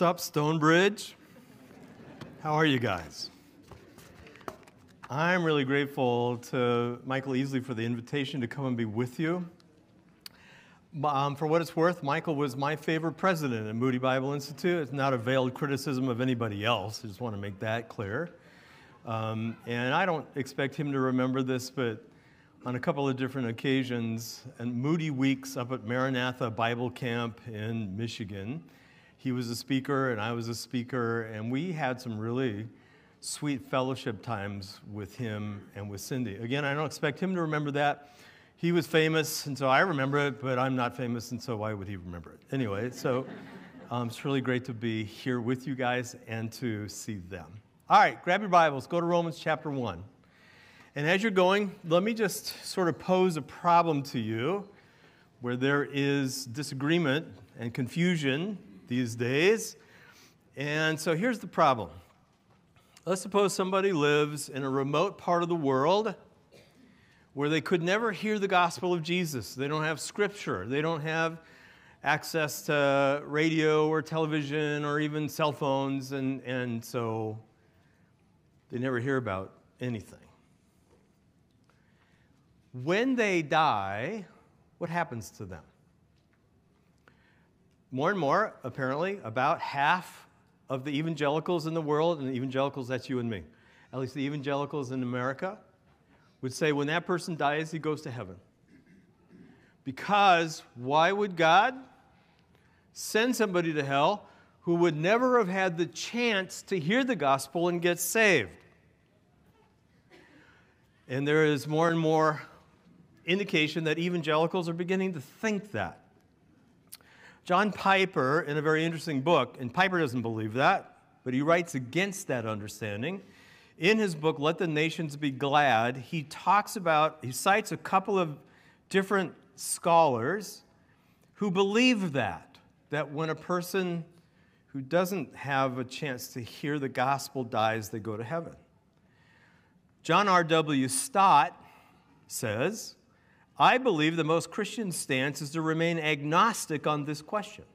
What's up, Stonebridge? How are you guys? I'm really grateful to Michael Easley for the invitation to come and be with you. Um, for what it's worth, Michael was my favorite president at Moody Bible Institute. It's not a veiled criticism of anybody else. I just want to make that clear. Um, and I don't expect him to remember this, but on a couple of different occasions, and Moody Weeks up at Maranatha Bible Camp in Michigan, he was a speaker and I was a speaker, and we had some really sweet fellowship times with him and with Cindy. Again, I don't expect him to remember that. He was famous, and so I remember it, but I'm not famous, and so why would he remember it? Anyway, so um, it's really great to be here with you guys and to see them. All right, grab your Bibles, go to Romans chapter 1. And as you're going, let me just sort of pose a problem to you where there is disagreement and confusion these days. And so here's the problem. Let's suppose somebody lives in a remote part of the world where they could never hear the gospel of Jesus. They don't have scripture, they don't have access to radio or television or even cell phones, and, and so they never hear about anything. When they die, what happens to them? More and more, apparently, about half of the evangelicals in the world, and evangelicals, that's you and me, at least the evangelicals in America, would say when that person dies, he goes to heaven. Because why would God send somebody to hell who would never have had the chance to hear the gospel and get saved? And there is more and more indication that evangelicals are beginning to think that. John Piper, in a very interesting book, and Piper doesn't believe that, but he writes against that understanding. In his book, Let the Nations Be Glad, he talks about, he cites a couple of different scholars who believe that, that when a person who doesn't have a chance to hear the gospel dies, they go to heaven. John R.W. Stott says, I believe the most Christian stance is to remain agnostic on this question.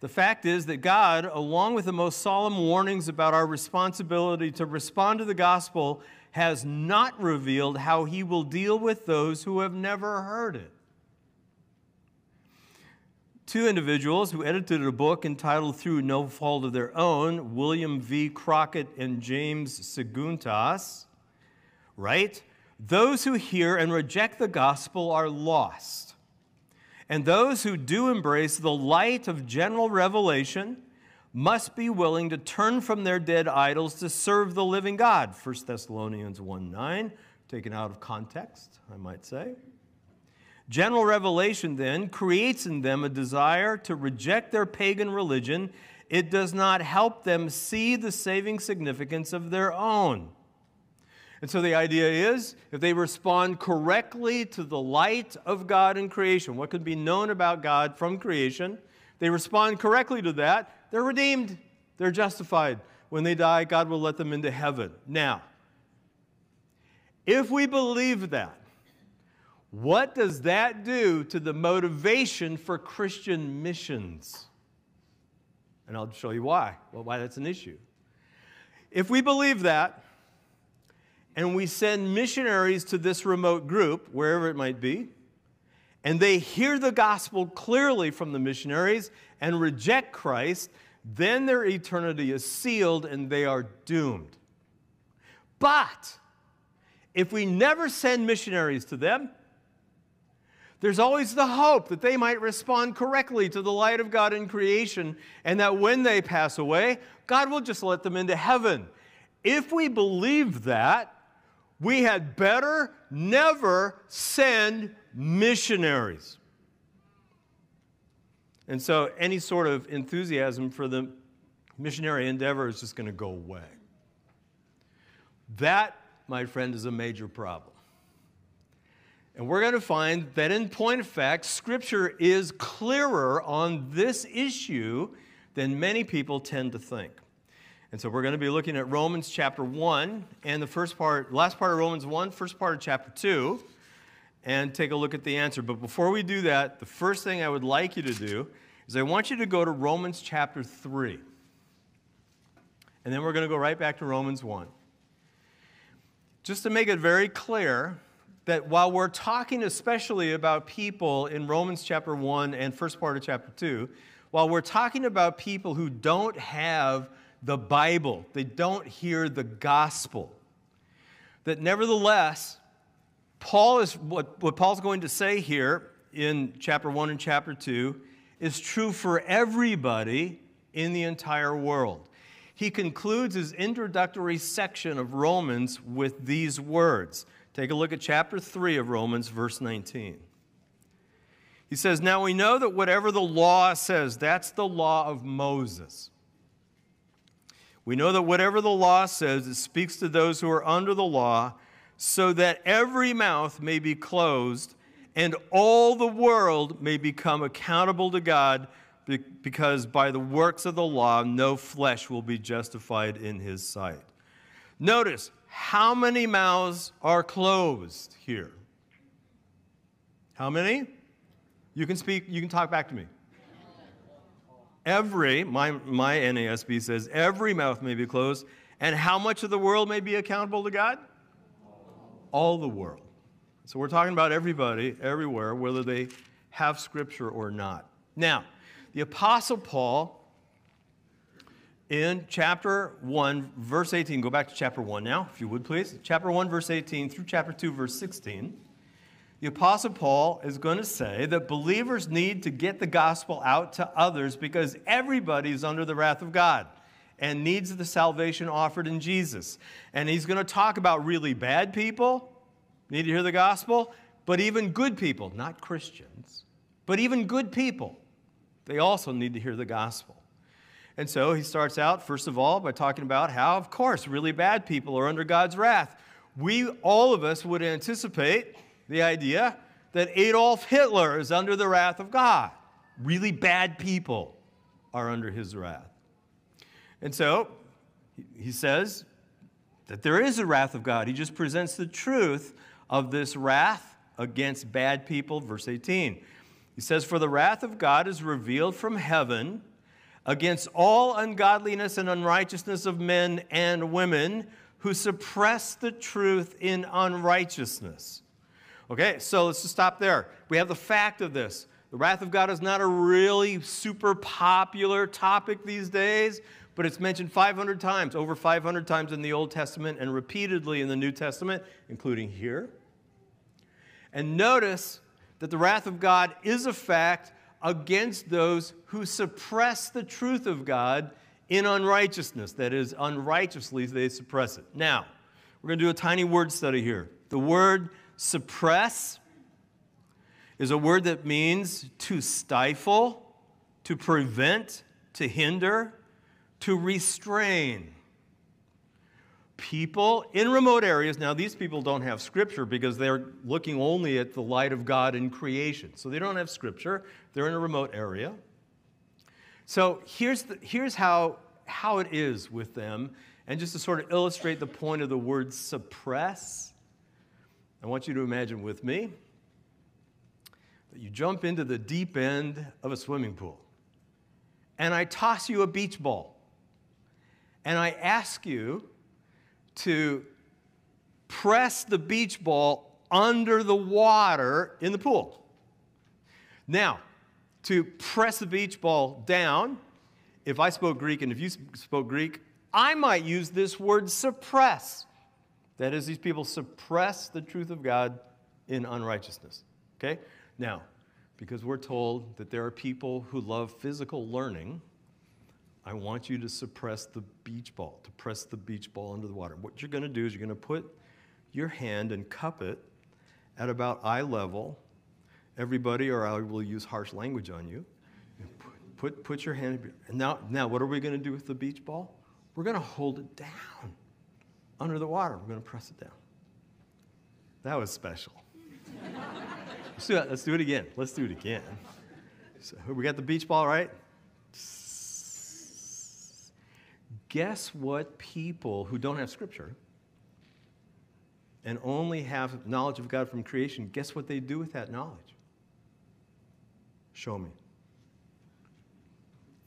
The fact is that God, along with the most solemn warnings about our responsibility to respond to the gospel, has not revealed how he will deal with those who have never heard it. Two individuals who edited a book entitled Through No Fault of Their Own, William V. Crockett and James Sigountos, write those who hear and reject the gospel are lost. And those who do embrace the light of general revelation must be willing to turn from their dead idols to serve the living God. 1 Thessalonians 1 9, taken out of context, I might say. General revelation then creates in them a desire to reject their pagan religion. It does not help them see the saving significance of their own. And so the idea is if they respond correctly to the light of God in creation, what could be known about God from creation, they respond correctly to that, they're redeemed, they're justified. When they die, God will let them into heaven. Now, if we believe that, what does that do to the motivation for Christian missions? And I'll show you why. Well, why that's an issue. If we believe that, and we send missionaries to this remote group, wherever it might be, and they hear the gospel clearly from the missionaries and reject Christ, then their eternity is sealed and they are doomed. But if we never send missionaries to them, there's always the hope that they might respond correctly to the light of God in creation, and that when they pass away, God will just let them into heaven. If we believe that, we had better never send missionaries. And so any sort of enthusiasm for the missionary endeavor is just going to go away. That, my friend, is a major problem. And we're going to find that, in point of fact, Scripture is clearer on this issue than many people tend to think. And so we're going to be looking at Romans chapter 1 and the first part, last part of Romans 1, first part of chapter 2, and take a look at the answer. But before we do that, the first thing I would like you to do is I want you to go to Romans chapter 3. And then we're going to go right back to Romans 1. Just to make it very clear that while we're talking especially about people in Romans chapter 1 and first part of chapter 2, while we're talking about people who don't have the Bible, they don't hear the gospel, that nevertheless, Paul is what, what Paul's going to say here in chapter 1 and chapter 2 is true for everybody in the entire world. He concludes his introductory section of Romans with these words. Take a look at chapter 3 of Romans, verse 19. He says, Now we know that whatever the law says, that's the law of Moses. We know that whatever the law says, it speaks to those who are under the law, so that every mouth may be closed and all the world may become accountable to God, because by the works of the law, no flesh will be justified in his sight. Notice how many mouths are closed here? How many? You can speak, you can talk back to me. Every, my, my NASB says, every mouth may be closed. And how much of the world may be accountable to God? All the world. So we're talking about everybody, everywhere, whether they have scripture or not. Now, the Apostle Paul in chapter 1, verse 18, go back to chapter 1 now, if you would please. Chapter 1, verse 18 through chapter 2, verse 16. The Apostle Paul is going to say that believers need to get the gospel out to others because everybody is under the wrath of God and needs the salvation offered in Jesus. And he's going to talk about really bad people need to hear the gospel, but even good people, not Christians, but even good people, they also need to hear the gospel. And so he starts out, first of all, by talking about how, of course, really bad people are under God's wrath. We, all of us, would anticipate the idea that Adolf Hitler is under the wrath of God. Really bad people are under his wrath. And so he says that there is a wrath of God. He just presents the truth of this wrath against bad people. Verse 18. He says, For the wrath of God is revealed from heaven against all ungodliness and unrighteousness of men and women who suppress the truth in unrighteousness. Okay, so let's just stop there. We have the fact of this. The wrath of God is not a really super popular topic these days, but it's mentioned 500 times, over 500 times in the Old Testament, and repeatedly in the New Testament, including here. And notice that the wrath of God is a fact against those who suppress the truth of God in unrighteousness. That is, unrighteously they suppress it. Now, we're going to do a tiny word study here. The word suppress is a word that means to stifle, to prevent, to hinder, to restrain. People in remote areas, now these people don't have scripture because they're looking only at the light of God in creation. So they don't have scripture, they're in a remote area. So here's, the, here's how, how it is with them. And just to sort of illustrate the point of the word suppress, I want you to imagine with me that you jump into the deep end of a swimming pool, and I toss you a beach ball, and I ask you to press the beach ball under the water in the pool. Now, to press the beach ball down, if I spoke Greek and if you spoke Greek, I might use this word suppress. That is, these people suppress the truth of God in unrighteousness. Okay? Now, because we're told that there are people who love physical learning, I want you to suppress the beach ball, to press the beach ball into the water. What you're going to do is you're going to put your hand and cup it at about eye level. Everybody, or I will use harsh language on you. Put, put your hand, and now, now what are we going to do with the beach ball? We're going to hold it down under the water. We're going to press it down. That was special. Let's do it. Let's do it again. Let's do it again. So we got the beach ball, right? Guess what people who don't have scripture and only have knowledge of God from creation, guess what they do with that knowledge? Show me.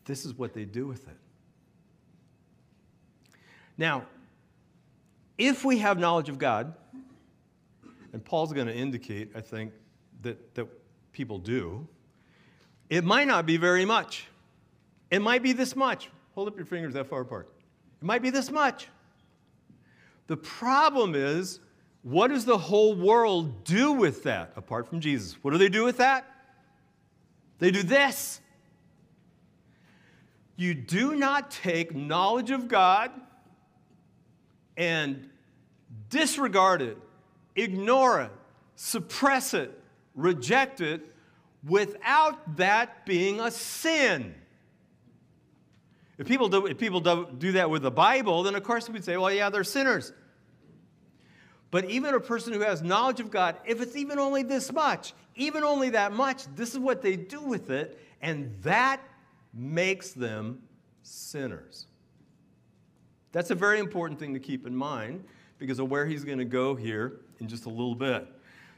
this is what they do with it. Now, if we have knowledge of God, and Paul's going to indicate, I think, that, that people do, it might not be very much. It might be this much. Hold up your fingers that far apart. It might be this much. The problem is, what does the whole world do with that apart from Jesus? What do they do with that? They do this. You do not take knowledge of God and disregard it, ignore it, suppress it, reject it without that being a sin. If people do, if people do, do that with the Bible, then of course we'd say, well, yeah, they're sinners. But even a person who has knowledge of God, if it's even only this much, even only that much, this is what they do with it, and that makes them sinners. That's a very important thing to keep in mind because of where he's going to go here in just a little bit.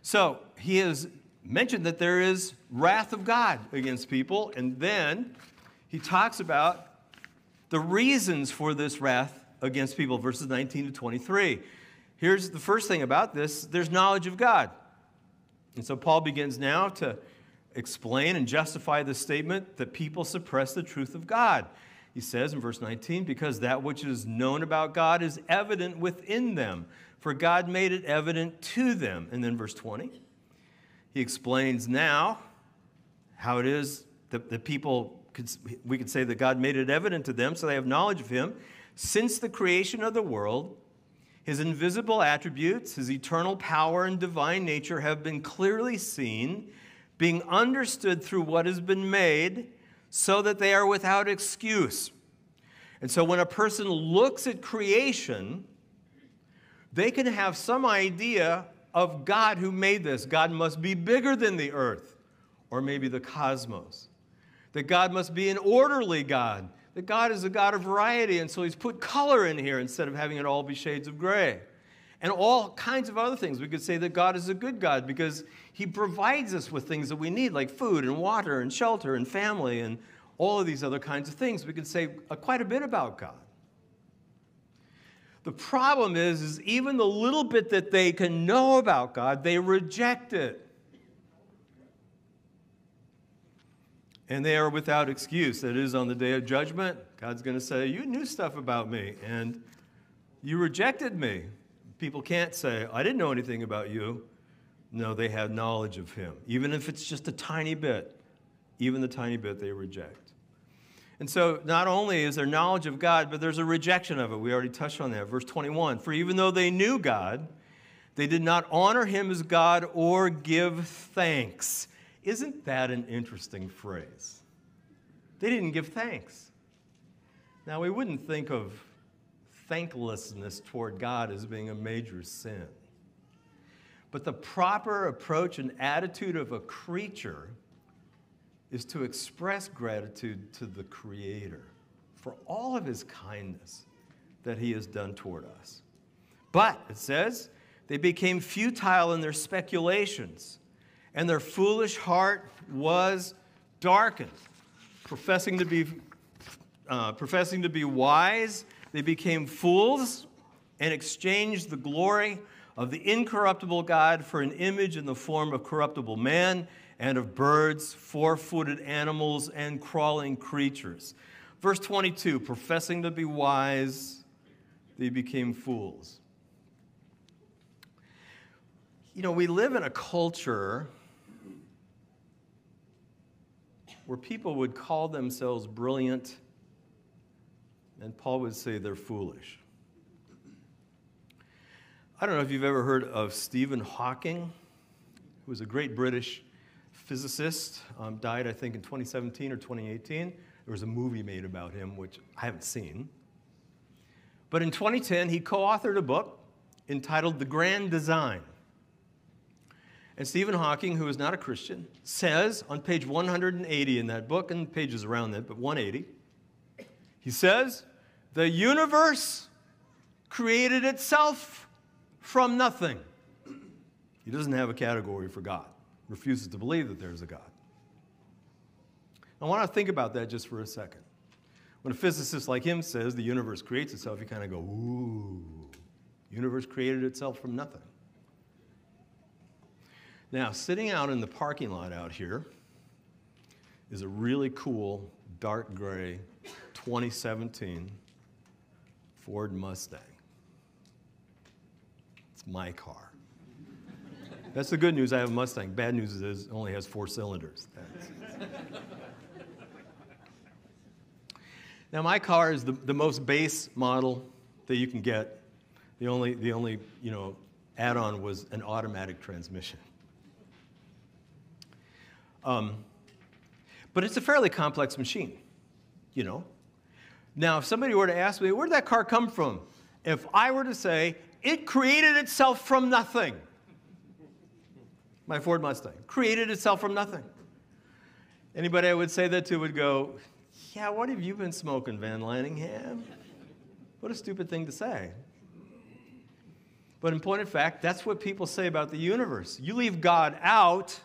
So he has mentioned that there is wrath of God against people, and then he talks about the reasons for this wrath against people, verses 19 to 23. Here's the first thing about this there's knowledge of God. And so Paul begins now to explain and justify the statement that people suppress the truth of God. He says in verse 19, because that which is known about God is evident within them, for God made it evident to them. And then verse 20, he explains now how it is that the people could, we could say that God made it evident to them, so they have knowledge of Him. Since the creation of the world, His invisible attributes, His eternal power and divine nature have been clearly seen, being understood through what has been made, so that they are without excuse. And so when a person looks at creation, they can have some idea of God who made this. God must be bigger than the earth, or maybe the cosmos that God must be an orderly God, that God is a God of variety, and so He's put color in here instead of having it all be shades of gray. And all kinds of other things. We could say that God is a good God because He provides us with things that we need, like food and water and shelter and family and all of these other kinds of things. We could say uh, quite a bit about God. The problem is, is even the little bit that they can know about God, they reject it. and they are without excuse. That is, on the day of judgment, God's going to say, You knew stuff about me, and you rejected me. People can't say, I didn't know anything about you. No, they have knowledge of Him. Even if it's just a tiny bit, even the tiny bit they reject. And so, not only is there knowledge of God, but there's a rejection of it. We already touched on that. Verse 21 For even though they knew God, they did not honor Him as God or give thanks isn't that an interesting phrase? They didn't give thanks. Now, we wouldn't think of thanklessness toward God as being a major sin. But the proper approach and attitude of a creature is to express gratitude to the Creator for all of His kindness that He has done toward us. But, it says, they became futile in their speculations and their foolish heart was darkened. Professing to be, uh, professing to be wise, they became fools and exchanged the glory of the incorruptible God for an image in the form of corruptible man and of birds, four footed animals, and crawling creatures. Verse 22 professing to be wise, they became fools. You know, we live in a culture where people would call themselves brilliant, and Paul would say they're foolish. I don't know if you've ever heard of Stephen Hawking, who was a great British physicist, um, died, I think, in 2017 or 2018. There was a movie made about him, which I haven't seen. But in 2010, he co authored a book entitled The Grand Design. And Stephen Hawking, who is not a Christian, says on page 180 in that book, and pages around that, but 180, he says, The universe created itself from nothing. He doesn't have a category for God, refuses to believe that there's a God. I want to think about that just for a second. When a physicist like him says the universe creates itself, you kind of go, ooh, universe created itself from nothing. Now, sitting out in the parking lot out here is a really cool dark gray 2017 Ford Mustang. It's my car. That's the good news. I have a Mustang. Bad news is it only has four cylinders. now, my car is the, the most base model that you can get. The only, the only you know, add-on was an automatic transmission. Um, but it's a fairly complex machine, you know. Now, if somebody were to ask me, where did that car come from? If I were to say, it created itself from nothing. My Ford Mustang created itself from nothing. Anybody I would say that to would go, yeah, what have you been smoking, Vanlaningham? What a stupid thing to say. But in point of fact, that's what people say about the universe. You leave God out,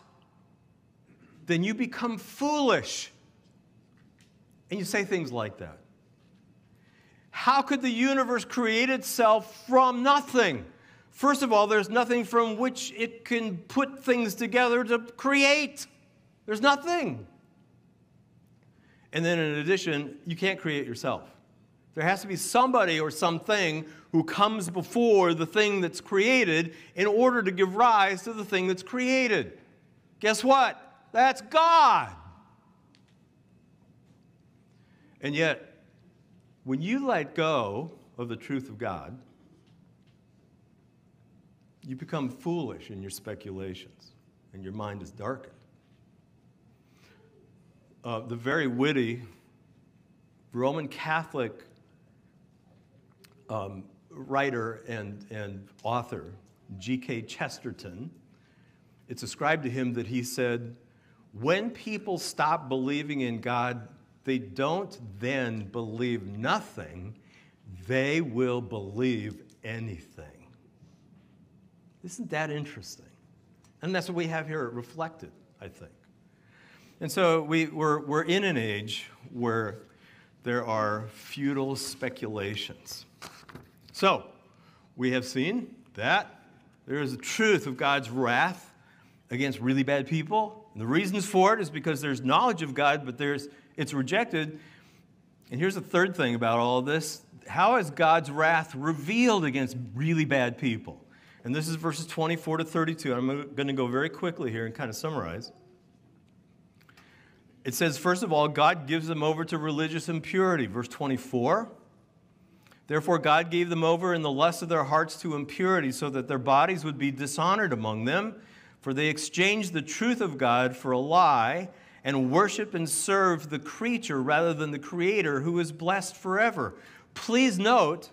then you become foolish. And you say things like that. How could the universe create itself from nothing? First of all, there's nothing from which it can put things together to create. There's nothing. And then, in addition, you can't create yourself. There has to be somebody or something who comes before the thing that's created in order to give rise to the thing that's created. Guess what? That's God. And yet, when you let go of the truth of God, you become foolish in your speculations and your mind is darkened. Uh, the very witty Roman Catholic um, writer and, and author, G.K. Chesterton, it's ascribed to him that he said, when people stop believing in God, they don't then believe nothing, they will believe anything. Isn't that interesting? And that's what we have here reflected, I think. And so we, we're, we're in an age where there are futile speculations. So, we have seen that there is a truth of God's wrath against really bad people. And the reasons for it is because there's knowledge of God, but there's it's rejected. And here's the third thing about all of this how is God's wrath revealed against really bad people? And this is verses 24 to 32. I'm going to go very quickly here and kind of summarize. It says, first of all, God gives them over to religious impurity. Verse 24. Therefore, God gave them over in the lust of their hearts to impurity, so that their bodies would be dishonored among them. For they exchanged the truth of God for a lie and worship and serve the creature rather than the creator who is blessed forever. Please note,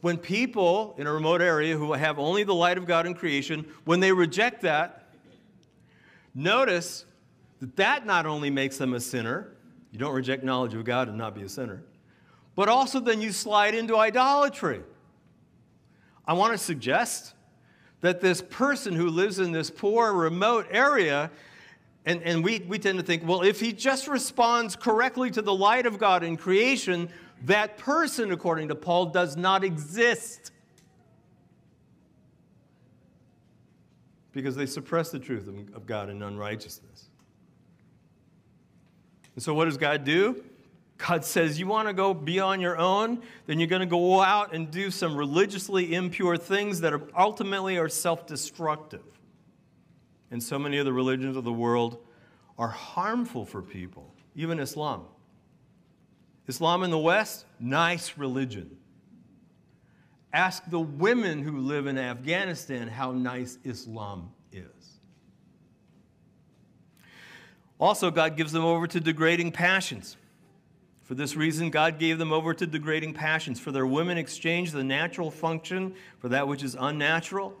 when people in a remote area who have only the light of God in creation, when they reject that, notice that that not only makes them a sinner, you don't reject knowledge of God and not be a sinner, but also then you slide into idolatry. I want to suggest that this person who lives in this poor, remote area and, and we, we tend to think, well, if he just responds correctly to the light of God in creation, that person, according to Paul, does not exist. Because they suppress the truth of God in unrighteousness. And so, what does God do? God says, You want to go be on your own? Then you're going to go out and do some religiously impure things that are ultimately are self destructive and so many of the religions of the world are harmful for people, even Islam. Islam in the West, nice religion. Ask the women who live in Afghanistan how nice Islam is. Also, God gives them over to degrading passions. For this reason, God gave them over to degrading passions. For their women exchanged the natural function for that which is unnatural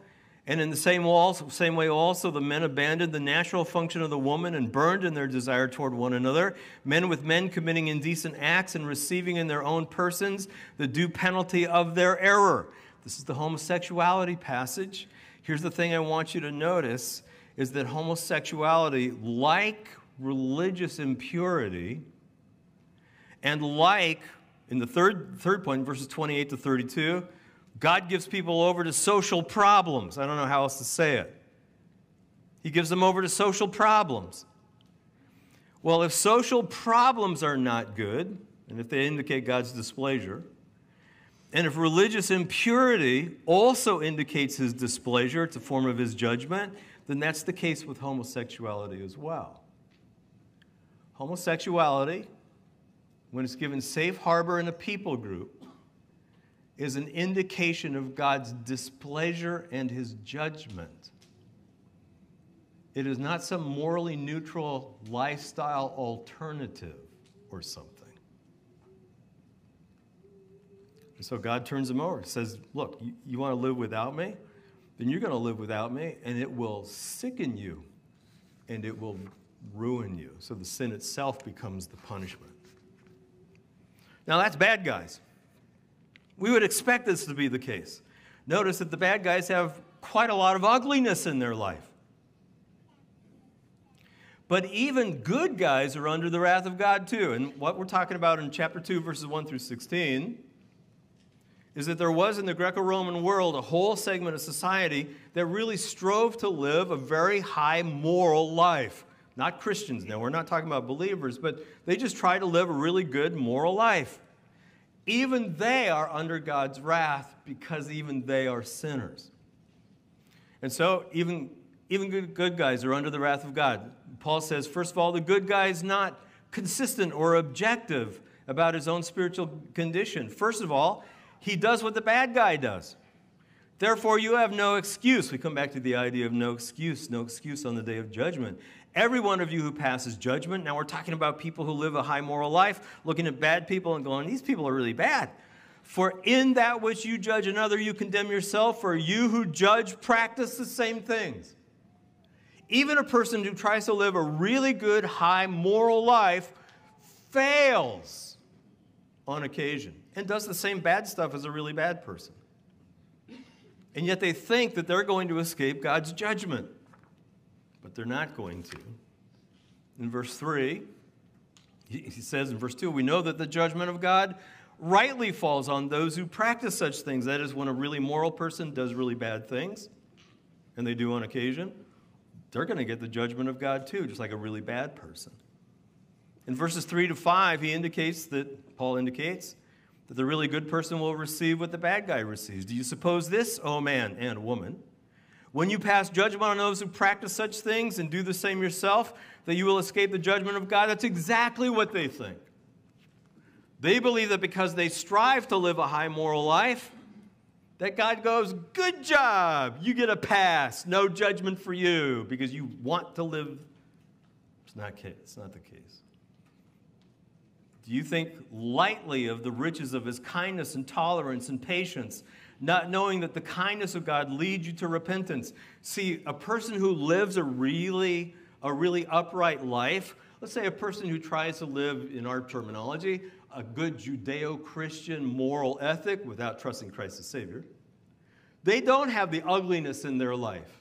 and in the same, same way, also, the men abandoned the natural function of the woman and burned in their desire toward one another. Men with men committing indecent acts and receiving in their own persons the due penalty of their error. This is the homosexuality passage. Here's the thing I want you to notice is that homosexuality, like religious impurity, And like in the third, third point, verses 28 to 32, God gives people over to social problems. I don't know how else to say it. He gives them over to social problems. Well, if social problems are not good, and if they indicate God's displeasure, and if religious impurity also indicates his displeasure, it's a form of his judgment, then that's the case with homosexuality as well. Homosexuality, when it's given safe harbor in a people group, is an indication of God's displeasure and his judgment. It is not some morally neutral lifestyle alternative or something. And so God turns them over, says, Look, you, you want to live without me? Then you're going to live without me, and it will sicken you, and it will ruin you. So the sin itself becomes the punishment. Now, that's bad guys. We would expect this to be the case. Notice that the bad guys have quite a lot of ugliness in their life. But even good guys are under the wrath of God too. And what we're talking about in chapter 2, verses 1 through 16 is that there was in the Greco Roman world a whole segment of society that really strove to live a very high moral life. Not Christians now, we're not talking about believers, but they just try to live a really good moral life. Even they are under God's wrath because even they are sinners. And so, even, even good, guys are under the wrath of God. Paul says, first of all, the good guy is not consistent or objective about his own spiritual condition. First of all, he does what the bad guy does. Therefore, you have no excuse. We come back to the idea of no excuse, no excuse on the day of judgment. Every one of you who passes judgment, now we're talking about people who live a high moral life, looking at bad people and going, these people are really bad. For in that which you judge another, you condemn yourself, for you who judge practice the same things. Even a person who tries to live a really good, high moral life fails on occasion and does the same bad stuff as a really bad person. And yet they think that they're going to escape God's judgment, but they're not going to. In verse 3, he says in verse 2, we know that the judgment of God rightly falls on those who practice such things. That is, when a really moral person does really bad things, and they do on occasion, they're going to get the judgment of God too, just like a really bad person. In verses 3 to 5, he indicates that, Paul indicates, that the really good person will receive what the bad guy receives. Do you suppose this, O oh man and woman, when you pass judgment on those who practice such things and do the same yourself, that you will escape the judgment of God? That's exactly what they think. They believe that because they strive to live a high moral life, that God goes, Good job, you get a pass, no judgment for you, because you want to live. It's not, it's not the case. Do you think lightly of the riches of his kindness and tolerance and patience, not knowing that the kindness of God leads you to repentance? See, a person who lives a really, a really upright life, let's say a person who tries to live, in our terminology, a good Judeo Christian moral ethic without trusting Christ as Savior, they don't have the ugliness in their life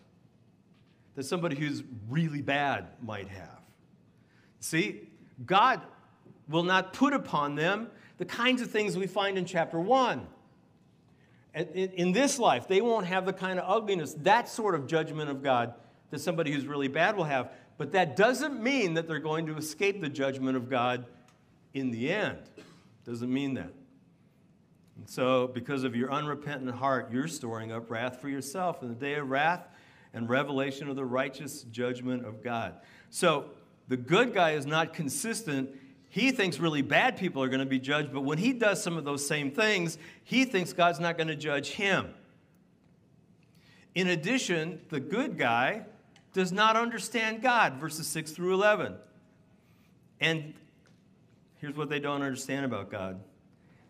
that somebody who's really bad might have. See, God will not put upon them the kinds of things we find in chapter 1. In this life, they won't have the kind of ugliness, that sort of judgment of God that somebody who's really bad will have. But that doesn't mean that they're going to escape the judgment of God in the end. Doesn't mean that. And so, because of your unrepentant heart, you're storing up wrath for yourself in the day of wrath and revelation of the righteous judgment of God. So, the good guy is not consistent he thinks really bad people are going to be judged, but when he does some of those same things, he thinks God's not going to judge him. In addition, the good guy does not understand God, verses 6 through 11. And here's what they don't understand about God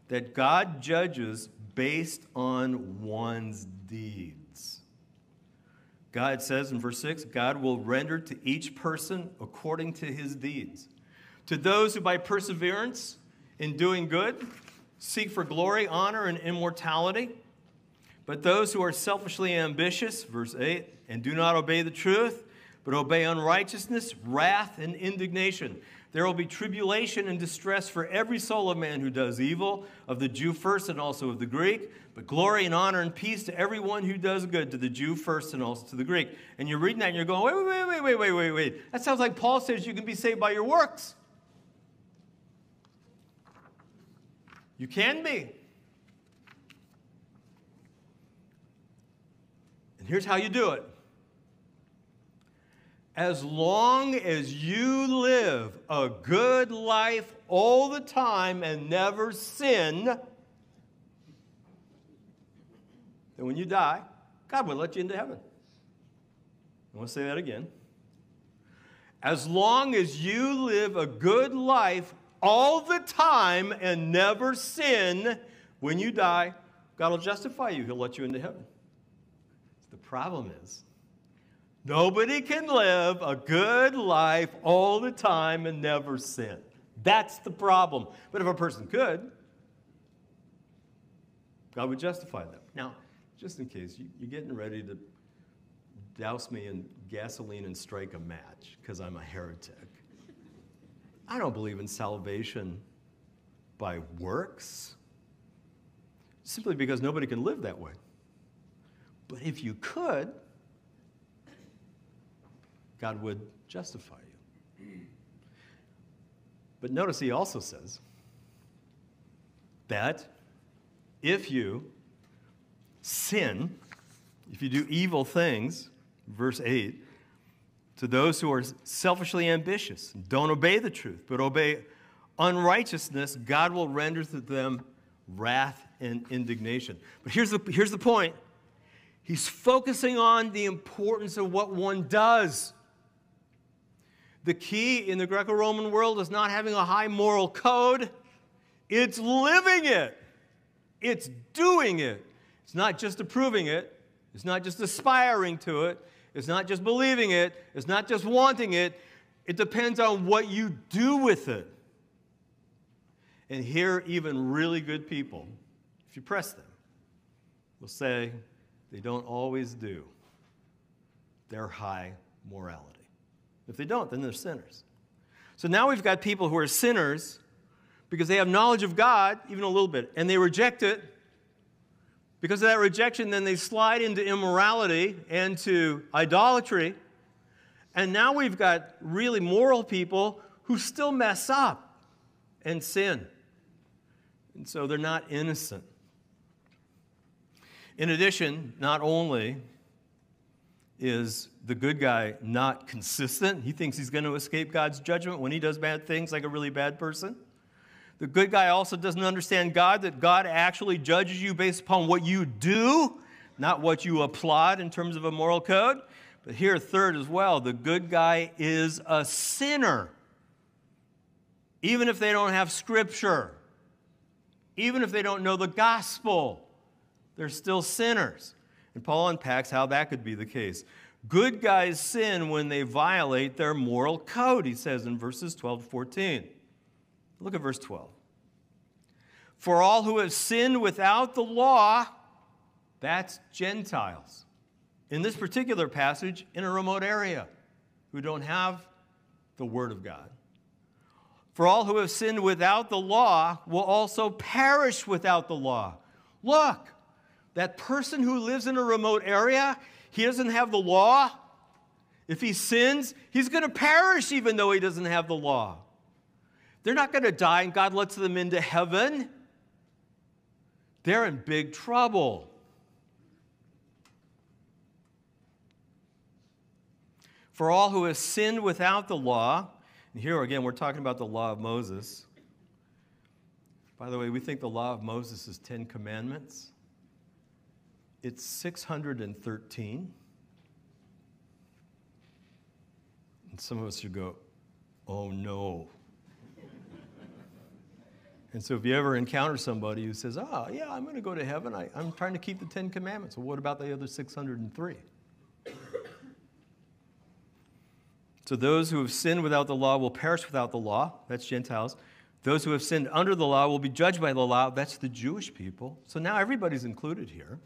that God judges based on one's deeds. God says in verse 6 God will render to each person according to his deeds. To those who by perseverance in doing good seek for glory, honor, and immortality, but those who are selfishly ambitious, verse 8, and do not obey the truth, but obey unrighteousness, wrath, and indignation. There will be tribulation and distress for every soul of man who does evil, of the Jew first and also of the Greek, but glory and honor and peace to everyone who does good, to the Jew first and also to the Greek. And you're reading that and you're going, wait, wait, wait, wait, wait, wait, wait. That sounds like Paul says you can be saved by your works. You can be. And here's how you do it as long as you live a good life all the time and never sin, then when you die, God will let you into heaven. I want to say that again. As long as you live a good life all the time and never sin, when you die, God will justify you. He'll let you into heaven. The problem is, Nobody can live a good life all the time and never sin. That's the problem. But if a person could, God would justify them. Now, just in case, you, are getting ready to douse me in gasoline and strike a match because I'm a heretic. I don't believe in salvation by works, simply because nobody can live that way. But if you could, God would justify you. But notice he also says that if you sin, if you do evil things, verse 8, to those who are selfishly ambitious, don't obey the truth, but obey unrighteousness, God will render to them wrath and indignation. But here's the, here's the point He's focusing on the importance of what one does. The key in the Greco Roman world is not having a high moral code, it's living it, it's doing it. It's not just approving it, it's not just aspiring to it, it's not just believing it, it's not just wanting it. It depends on what you do with it. And here, even really good people, if you press them, will say they don't always do their high morality. If they don't, then they're sinners. So now we've got people who are sinners because they have knowledge of God, even a little bit, and they reject it. Because of that rejection, then they slide into immorality and to idolatry. And now we've got really moral people who still mess up and sin. And so they're not innocent. In addition, not only is the good guy not consistent. He thinks he's going to escape God's judgment when he does bad things like a really bad person. The good guy also doesn't understand God, that God actually judges you based upon what you do, not what you applaud in terms of a moral code. But here, third as well, the good guy is a sinner. Even if they don't have scripture, even if they don't know the gospel, they're still sinners. And Paul unpacks how that could be the case. Good guys sin when they violate their moral code, he says in verses 12 to 14. Look at verse 12. For all who have sinned without the law, that's Gentiles. In this particular passage, in a remote area, who don't have the Word of God. For all who have sinned without the law will also perish without the law. Look, that person who lives in a remote area, he doesn't have the law. If he sins, he's going to perish even though he doesn't have the law. They're not going to die and God lets them into heaven. They're in big trouble. For all who have sinned without the law, and here again we're talking about the law of Moses. By the way, we think the law of Moses is 10 commandments. It's 613. And some of us should go, oh no. And so if you ever encounter somebody who says, oh, yeah, I'm going to go to heaven, I, I'm trying to keep the Ten Commandments. Well, what about the other 603? so those who have sinned without the law will perish without the law. That's Gentiles. Those who have sinned under the law will be judged by the law. That's the Jewish people. So now everybody's included here.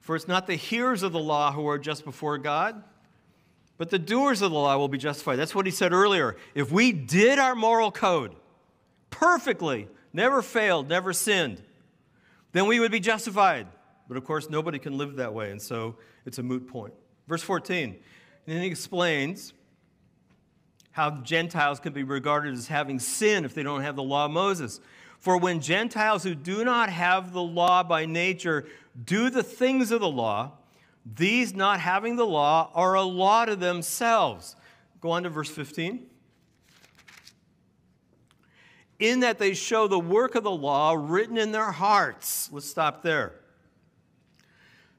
For it's not the hearers of the law who are just before God, But the doers of the law will be justified. That's what he said earlier. If we did our moral code perfectly, never failed, never sinned, then we would be justified. But of course, nobody can live that way, and so it's a moot point. Verse 14, and then he explains how Gentiles can be regarded as having sin if they don't have the law of Moses. For when Gentiles who do not have the law by nature do the things of the law, these not having the law are a law to themselves. Go on to verse 15 in that they show the work of the law written in their hearts. Let's stop there.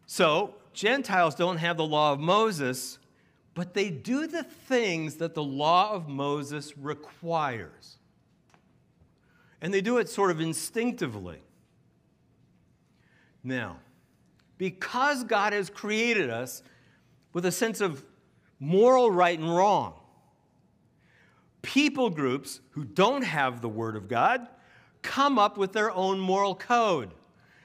So, Gentiles don't have the law of Moses, but they do the things that the law of Moses requires. And they do it sort of instinctively. Now, because God has created us with a sense of moral right and wrong, people groups who don't have the Word of God come up with their own moral code.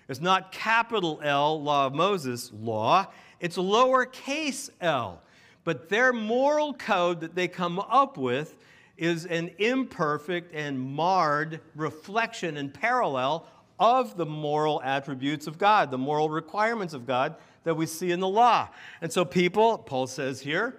It's not capital L, law of Moses, law, it's lowercase l. But their moral code that they come up with is an imperfect and marred reflection and parallel of the moral attributes of God, the moral requirements of God that we see in the law. And so, people, Paul says here,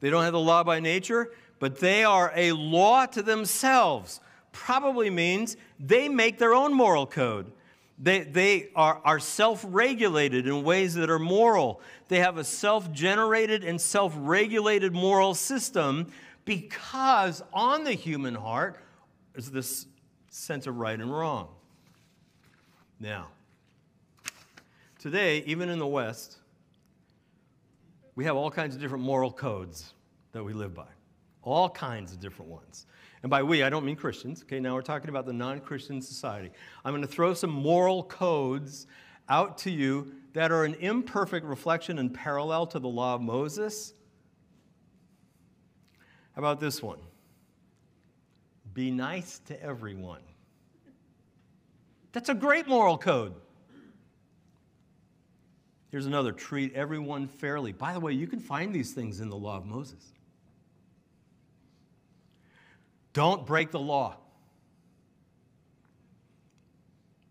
they don't have the law by nature, but they are a law to themselves. Probably means they make their own moral code. They, they are, are self regulated in ways that are moral. They have a self generated and self regulated moral system because on the human heart is this sense of right and wrong. Now, today, even in the West, we have all kinds of different moral codes that we live by. All kinds of different ones. And by we, I don't mean Christians. Okay, now we're talking about the non Christian society. I'm going to throw some moral codes out to you that are an imperfect reflection and parallel to the law of Moses. How about this one? Be nice to everyone. That's a great moral code. Here's another treat everyone fairly. By the way, you can find these things in the law of Moses. Don't break the law.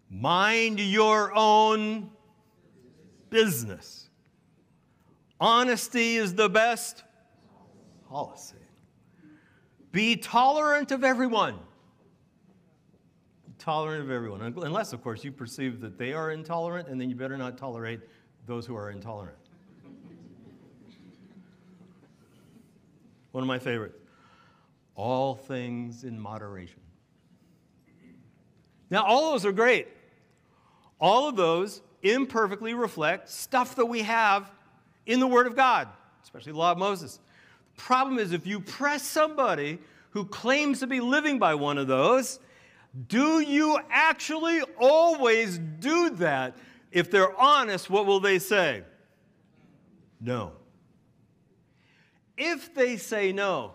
Mind your own business. Honesty is the best policy. Be tolerant of everyone. Be tolerant of everyone. Unless, of course, you perceive that they are intolerant, and then you better not tolerate those who are intolerant. One of my favorites all things in moderation. Now, all those are great. All of those imperfectly reflect stuff that we have in the Word of God, especially the law of Moses. Problem is if you press somebody who claims to be living by one of those, do you actually always do that? If they're honest, what will they say? No. If they say no,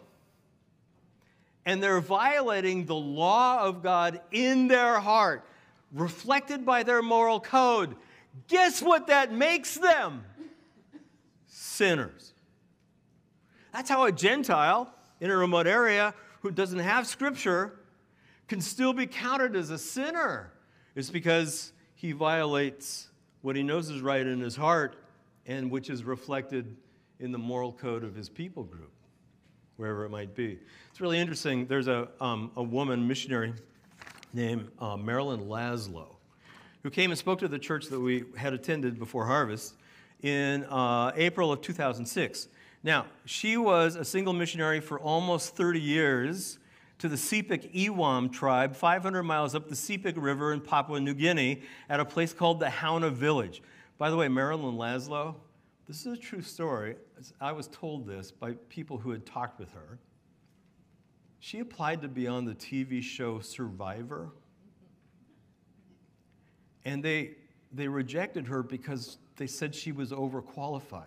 and they're violating the law of God in their heart, reflected by their moral code, guess what that makes them? Sinners. That's how a Gentile in a remote area who doesn't have scripture can still be counted as a sinner. It's because he violates what he knows is right in his heart and which is reflected in the moral code of his people group wherever it might be. It's really interesting. There's a, um, a woman missionary named uh, Marilyn Laszlo who came and spoke to the church that we had attended before harvest in uh, April of 2006. Now, she was a single missionary for almost 30 years to the Sepik Iwam tribe, 500 miles up the Sepik River in Papua New Guinea, at a place called the Hauna Village. By the way, Marilyn Laszlo, this is a true story. I was told this by people who had talked with her. She applied to be on the TV show Survivor. And they, they rejected her because they said she was overqualified.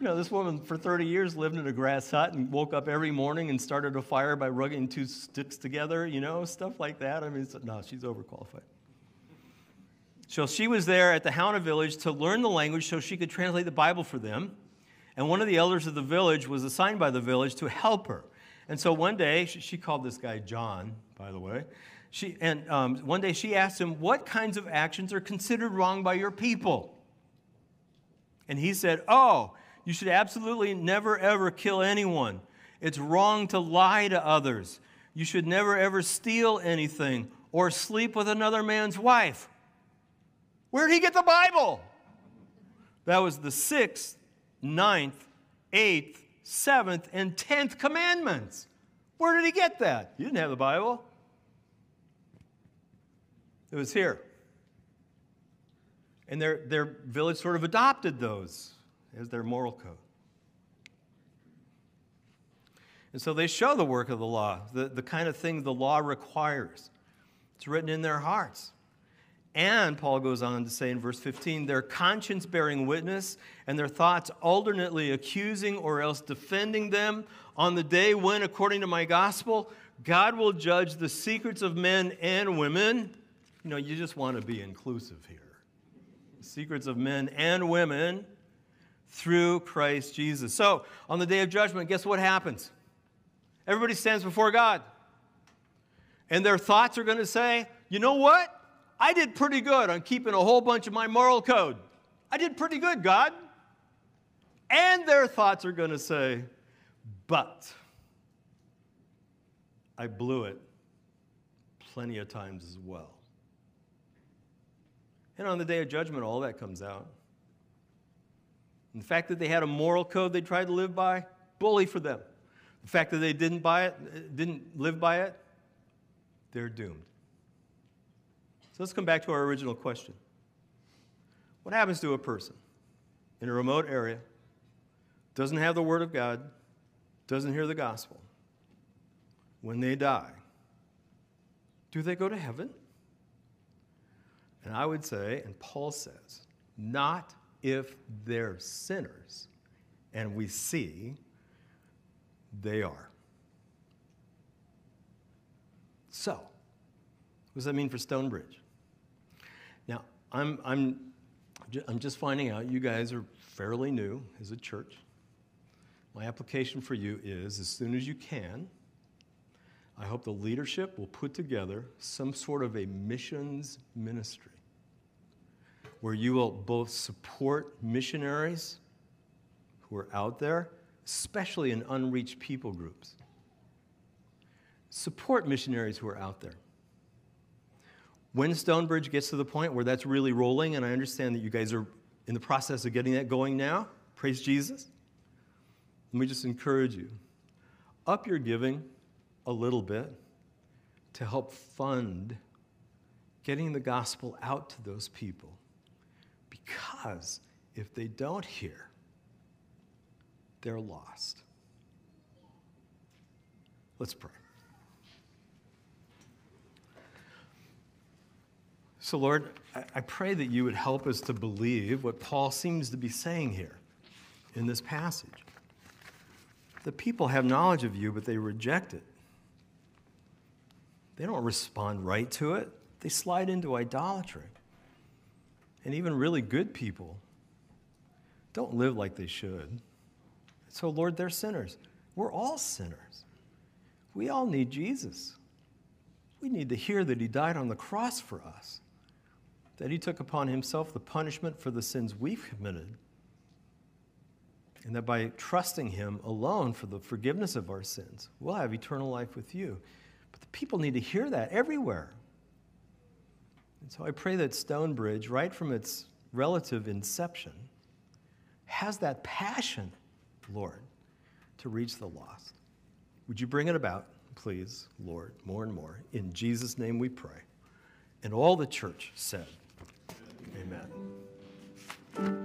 You know, this woman for 30 years lived in a grass hut and woke up every morning and started a fire by rubbing two sticks together, you know, stuff like that. I mean, no, she's overqualified. So she was there at the Hauna village to learn the language so she could translate the Bible for them. And one of the elders of the village was assigned by the village to help her. And so one day, she, called this guy John, by the way. She, and um, one day she asked him, What kinds of actions are considered wrong by your people? And he said, Oh, you should absolutely never ever kill anyone. It's wrong to lie to others. You should never ever steal anything or sleep with another man's wife. Where did he get the Bible? That was the sixth, ninth, eighth, seventh, and tenth commandments. Where did he get that? You didn't have the Bible. It was here. And their, their village sort of adopted those as their moral code. And so they show the work of the law, the, the kind of thing the law requires. It's written in their hearts. And Paul goes on to say in verse 15, their conscience bearing witness and their thoughts alternately accusing or else defending them on the day when, according to my gospel, God will judge the secrets of men and women. You know, you just want to be inclusive here. The secrets of men and women through Christ Jesus. So, on the day of judgment, guess what happens? Everybody stands before God. And their thoughts are going to say, you know what? I did pretty good on keeping a whole bunch of my moral code. I did pretty good, God. And their thoughts are going to say, but I blew it plenty of times as well. And on the day of judgment, all that comes out. And the fact that they had a moral code they tried to live by, bully for them. The fact that they didn't buy it, didn't live by it, they're doomed. So let's come back to our original question. What happens to a person in a remote area, doesn't have the Word of God, doesn't hear the gospel? When they die, do they go to heaven? And I would say, and Paul says, not if they're sinners. And we see they are. So, what does that mean for Stonebridge? Now, I'm, I'm, I'm just finding out you guys are fairly new as a church. My application for you is as soon as you can, I hope the leadership will put together some sort of a missions ministry where you will both support missionaries who are out there, especially in unreached people groups. Support missionaries who are out there. When Stonebridge gets to the point where that's really rolling, and I understand that you guys are in the process of getting that going now, praise Jesus. Let me just encourage you up your giving a little bit to help fund getting the gospel out to those people because if they don't hear, they're lost. Let's pray. So, Lord, I pray that you would help us to believe what Paul seems to be saying here in this passage. The people have knowledge of you, but they reject it. They don't respond right to it, they slide into idolatry and even really good people don't live like they should. So, Lord, they're sinners. We're all sinners. We all need Jesus. We need to hear that He died on the cross for us, that He took upon Himself the punishment for the sins we've committed, and that by trusting Him alone for the forgiveness of our sins, we'll have eternal life with you. But the people need to hear that everywhere. And so I pray that Stonebridge, right from its relative inception, has that passion, Lord, to reach the lost. Would you bring it about, please, Lord, more and more? In Jesus' name we pray. And all the church said, Amen.